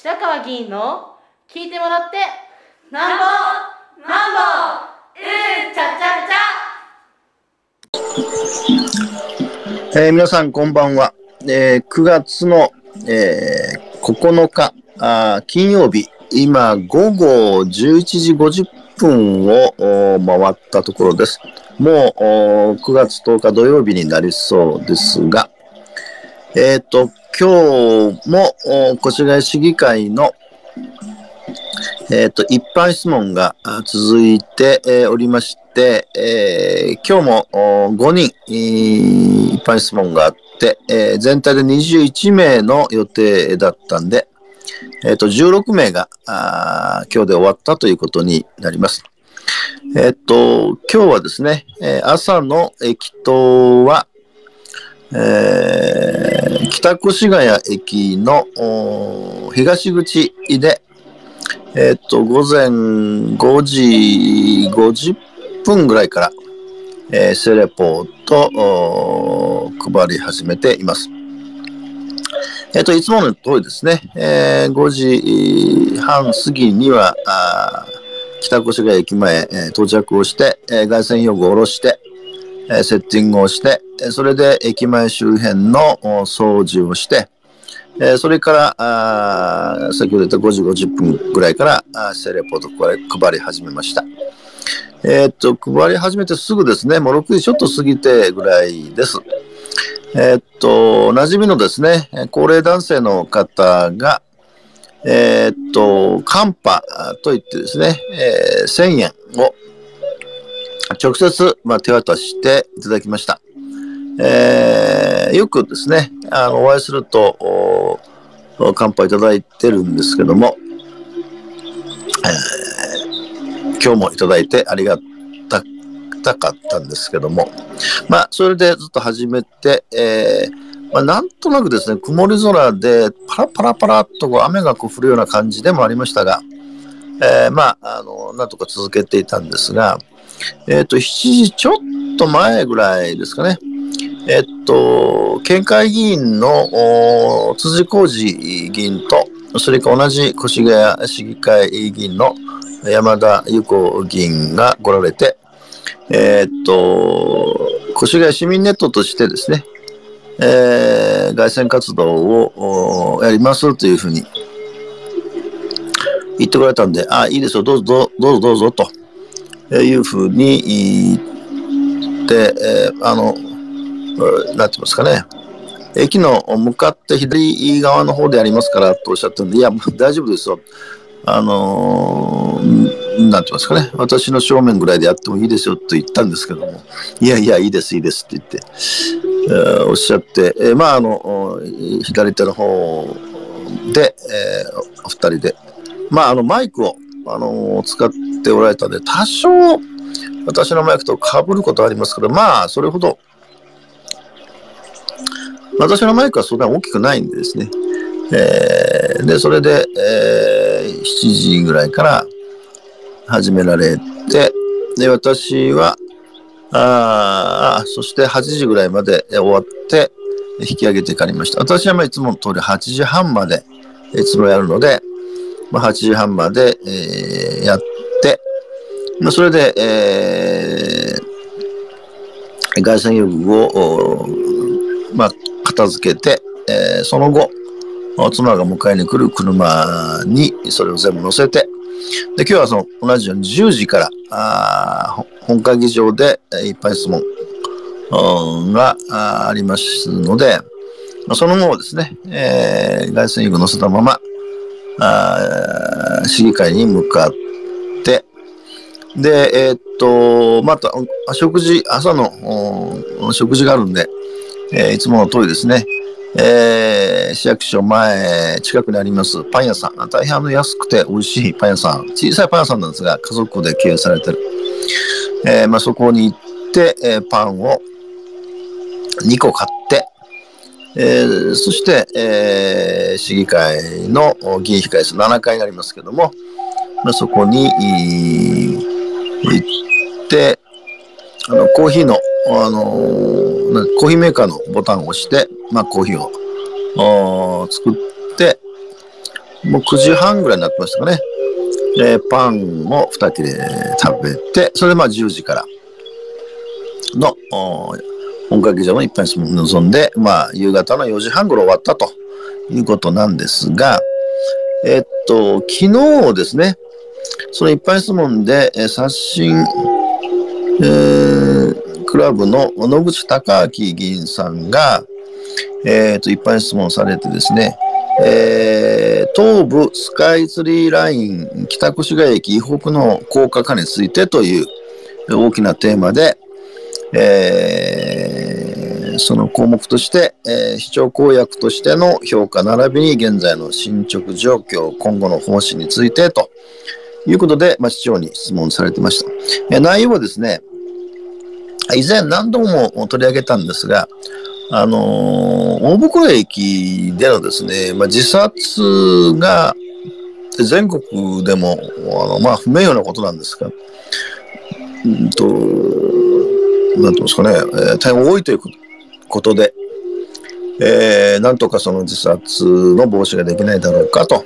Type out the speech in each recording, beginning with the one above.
白川議員の聞いてもらってなんぼなんぼうんちゃちゃちゃえー皆さんこんばんは。えー9月の、えー9日あ金曜日、今午後11時50分を回ったところです。もう9月10日土曜日になりそうですが、えっ、と、今日もお越谷市議会のえっ、と、一般質問が続いて、えーおりまして、えー今日も5人、えー一般質問があって、えー全体で21名の予定だったんで、えっ、と、16名があ今日で終わったということになります。えっ、と、今日はですね、え朝の駅頭は、えー北越谷駅の東口で、えっ、と、午前5時50分ぐらいから、えーセレポートおー配り始めています。えっ、と、いつもの通りですね、えー5時半過ぎには、あ北越谷駅前、えー到着をして、えー外線用具を下ろして、えーセッティングをして、それで駅前周辺の掃除をして、えそれから、あ先ほど言った5時50分ぐらいから、あーセレポート配り始めました。えーっと、配り始めてすぐですね、もう6時ちょっと過ぎてぐらいです。えーっと、馴染みのですね、高齢男性の方が、えーっと、カンパといってですね、えー1000円を直接、まあ、手渡していただきました。えーよくですね、あの、お会いすると、乾杯いただいてるんですけども、えー今日もいただいてありがたたかったんですけども、まあ、それでずっと始めて、えーまあ、なんとなくですね、曇り空でパラパラパラっとこう雨がこう降るような感じでもありましたが、えーまあ、あの、なんとか続けていたんですが、えっ、と、7時ちょっと前ぐらいですかね、えっと、県会議員の辻浩二議員と、それから同じ越谷市議会議員の山田裕子議員が来られて、えっと、越谷市民ネットとしてですね、えー外線活動をやりますというふうに言ってこられたんで、あ、いいですよ、どうぞ、どうぞ、どうぞ、というふうに言って、えーあの、なんて言いますかね、駅の向かって左側の方でありますからとおっしゃってるんで、いや、大丈夫ですよ。あのーなんて言いますかね、私の正面ぐらいでやってもいいですよと言ったんですけども、いやいや、いいです、いいですって言って、えーおっしゃって、えーまあ、あの、左手の方で、えーお二人で、まあ、あの、マイクを、あのー使っておられたんで、多少、私のマイクと被ることはありますけど、まあ、それほど、私のマイクはそんなに大きくないんでですね。えーで、それで、えー7時ぐらいから始められて、で、私は、あーそして8時ぐらいまで終わって、引き上げて帰りました。私はまあいつもの通り8時半まで、いつもやるので、まあ、8時半まで、えーやって、まあ、それで、えー外線遊具を、まあ、片付けて、えーその後、妻が迎えに来る車にそれを全部乗せて、で、今日はその同じように10時から、あ本会議場でえー一般質問がありますので、その後ですね、えー外線を乗せたまま、あ市議会に向かって、で、えーっと、また、食事、朝の食事があるんで、えーいつもの通りですね、えー市役所前、近くにありますパン屋さん、大変あの安くて美味しいパン屋さん、小さいパン屋さんなんですが、家族で経営されてる。えーまあ、そこに行って、えパンを2個買って、えーそして、えー市議会の議員控え室7階になりますけども、まあ、そこに行って、あの、コーヒーの、あのーコーヒーメーカーのボタンを押して、まあ、コーヒーを作って、もう9時半ぐらいになってましたかね。えー、パンを2切れ食べて、それでまあ10時からの、本格劇場の一般質問を臨んで、まあ、夕方の4時半頃終わったということなんですが、えっと、昨日ですね、その一般質問で、えー、刷新、えー、クラブの野口隆明議員さんが、えっと、一般質問されてですね、えー、東武スカイツリーライン北越谷駅以北の高架化についてという大きなテーマで、えー、その項目として、えー、市長公約としての評価並びに現在の進捗状況、今後の方針についてということで、まあ、市長に質問されてました。え内容はですね、以前何度も取り上げたんですが、あのー、大袋駅でのですね、まあ、自殺が全国でも、あのまあ、不名誉なことなんですが、うんと、なんていうんですかね、えー、大変多いということで、えー、なんとかその自殺の防止ができないだろうかと。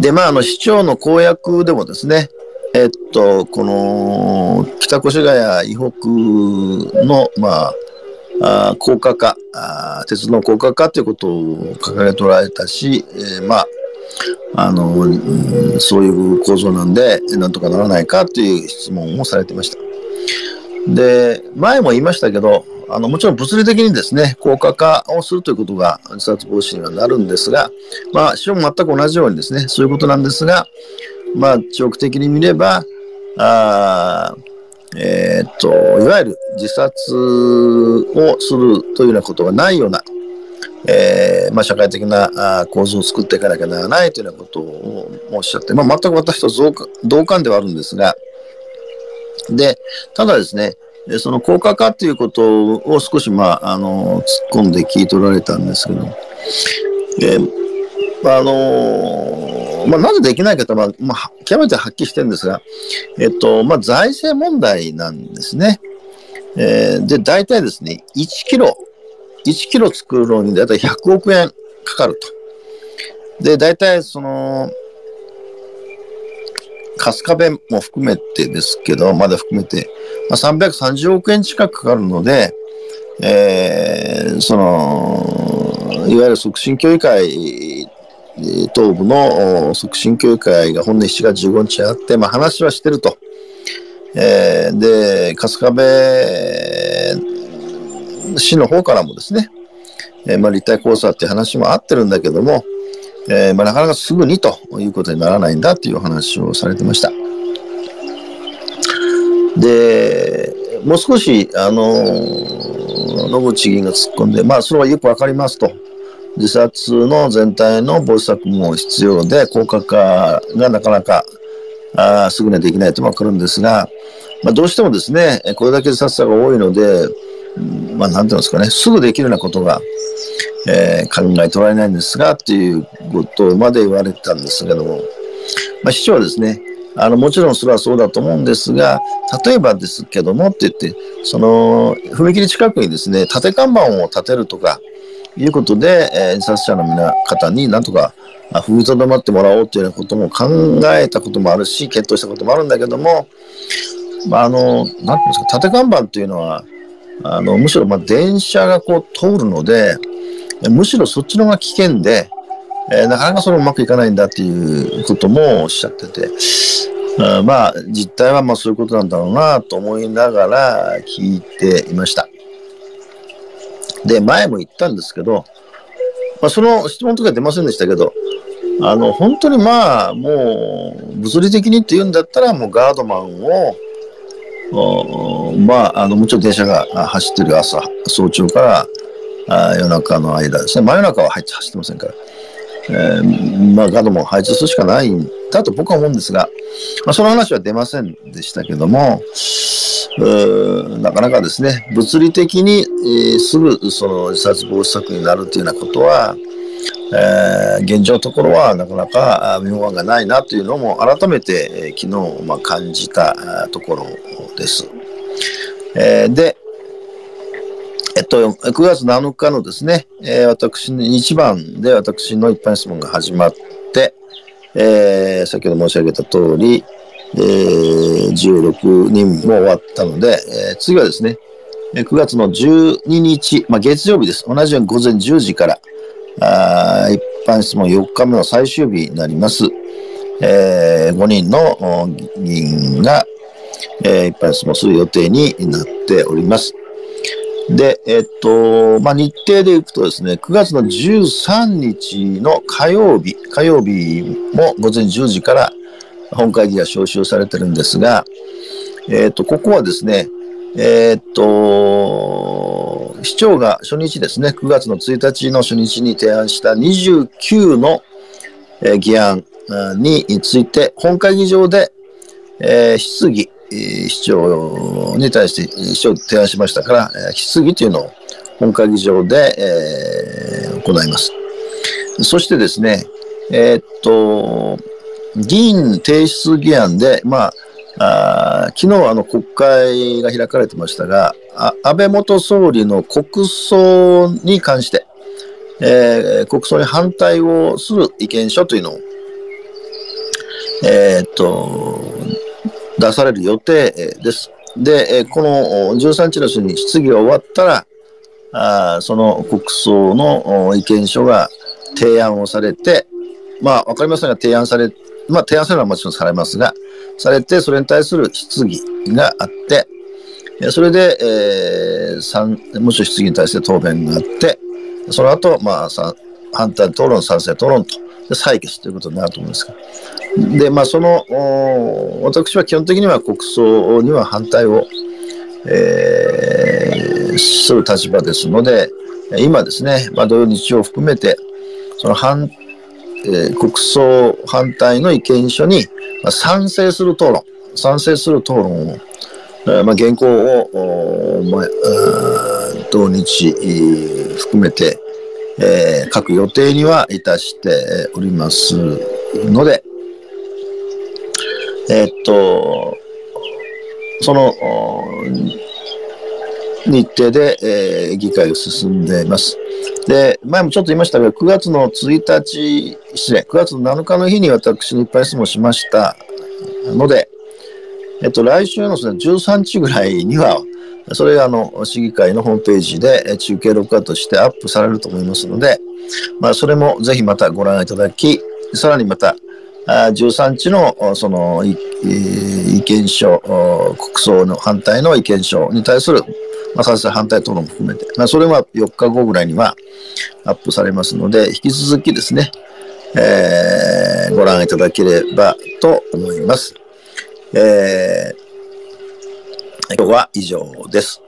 で、まあ、あの、市長の公約でもですね、えっと、この、北越谷以北の、まあ、あ高架化あ、鉄の高架化ということを掲げておられたし、えー、まあ、あの、うん、そういう構造なんで、なんとかならないかという質問をされてました。で、前も言いましたけど、あの、もちろん物理的にですね、高架化をするということが自殺防止にはなるんですが、まあ、市も全く同じようにですね、そういうことなんですが、まあ、長期的に見れば、あえー、っと、いわゆる自殺をするというようなことがないような、えー、まあ、社会的な構造を作っていかなきゃならないというようなことをおっしゃって、まあ、全く私と同感ではあるんですが、で、ただですね、その高架化ということを少し、まあ、あの、突っ込んで聞いておられたんですけど、えー、あのまあ、なぜできないかと、まあ、まあ、極めてはっきりしてるんですが、えっと、まあ、財政問題なんですね。えー、で、大体ですね、1キロ、1キロ作るのに大体100億円かかると。で、大体その、春日部も含めてですけど、まだ含めて、まあ、330億円近くかかるので、えー、その、いわゆる促進協議会、東部の促進協議会が本年7月15日あって、まあ、話はしてると。えー、で、春日部市の方からもですね、えー、まあ、立体交差っていう話もあってるんだけども、えー、まあ、なかなかすぐにということにならないんだという話をされてました。で、もう少し、あの、野口議員が突っ込んで、まあ、それはよくわかりますと。自殺の全体の防止策も必要で、高架化がなかなかあすぐにはできないとわかるんですが、まあ、どうしてもですね、これだけ自殺者が多いので、まあ、なんていうんですかね、すぐできるようなことが、えー、考えておられないんですが、っていうことまで言われたんですけども、まあ、市長はですね、あの、もちろんそれはそうだと思うんですが、例えばですけどもって言って、その、踏切近くにですね、縦看板を立てるとか、いうことで、えー、自殺者の皆方になんとか踏みとどまってもらおうというようなことも考えたこともあるし、検討したこともあるんだけども、まあ、あの、なんていうんですか、縦看板というのは、あの、むしろ、まあ、電車がこう通るので、むしろそっちの方が危険で、えー、なかなかそれうまくいかないんだっていうこともおっしゃってて、あまあ、実態はまあそういうことなんだろうなと思いながら聞いていました。で、前も言ったんですけど、まあ、その質問とか出ませんでしたけど、あの、本当にまあ、もう、物理的にって言うんだったら、もうガードマンを、まあ、あの、もちろん電車が走ってる朝、早朝からあ夜中の間ですね。真夜中は走ってませんから。えー、まあ、ガードマンを配置するしかないんだと僕は思うんですが、まあ、その話は出ませんでしたけども、なかなかですね、物理的に、えー、すぐその自殺防止策になるというようなことは、えー、現状のところはなかなか妙案がないなというのも改めて、えー、昨日、まあ、感じたところです。えー、で、えっと、9月7日のですね、えー、私の一番で私の一般質問が始まって、えー、先ほど申し上げた通り、えー、16人も終わったので、えー、次はですね、9月の12日、まあ、月曜日です。同じように午前10時から、あ一般質問4日目の最終日になります。えー、5人の議員が、えー、一般質問する予定になっております。で、えっと、まあ、日程でいくとですね、9月の13日の火曜日、火曜日も午前10時から本会議が招集されてるんですが、えっと、ここはですね、えっと、市長が初日ですね、9月の1日の初日に提案した29の議案について、本会議場で、えー、質疑、市長に対して市長提案しましたから、質疑というのを本会議場で、えー、行います。そしてですね、えー、っと、議員提出議案で、まあ、あ昨日あの国会が開かれてましたが、安倍元総理の国葬に関して、えー、国葬に反対をする意見書というのを、えー、っと、出される予定です。で、この13日の日に質疑が終わったら、あその国葬の意見書が提案をされて、まあ、わかりませんが、提案され、まあ、提案されるのはもちろんされますが、されて、それに対する質疑があって、それで、えー、もし質疑に対して答弁があって、その後、まあ、反対討論、賛成討論と、で採決ということになると思うんですが。で、まあ、その、私は基本的には国葬には反対を、えー、する立場ですので、今ですね、まあ、土曜日曜含めて、その反、えー、国葬反対の意見書に、まあ、賛成する討論、賛成する討論を、えー、まあ、原稿を、まあ、土日含めて、えー、各予定にはいたしておりますので、えー、っと、その日程で、えー、議会を進んでいます。で、前もちょっと言いましたが、9月の1日、失礼、9月の7日の日に私にいっぱい質問しましたので、えっと、来週の13日ぐらいには、それがあの、市議会のホームページで中継録画としてアップされると思いますので、まあ、それもぜひまたご覧いただき、さらにまた、13日のその意見書、国葬の反対の意見書に対する、まあ、賛成反対討論も含めて、まあ、それは4日後ぐらいにはアップされますので、引き続きですね、えー、ご覧いただければと思います。えー今日は以上です。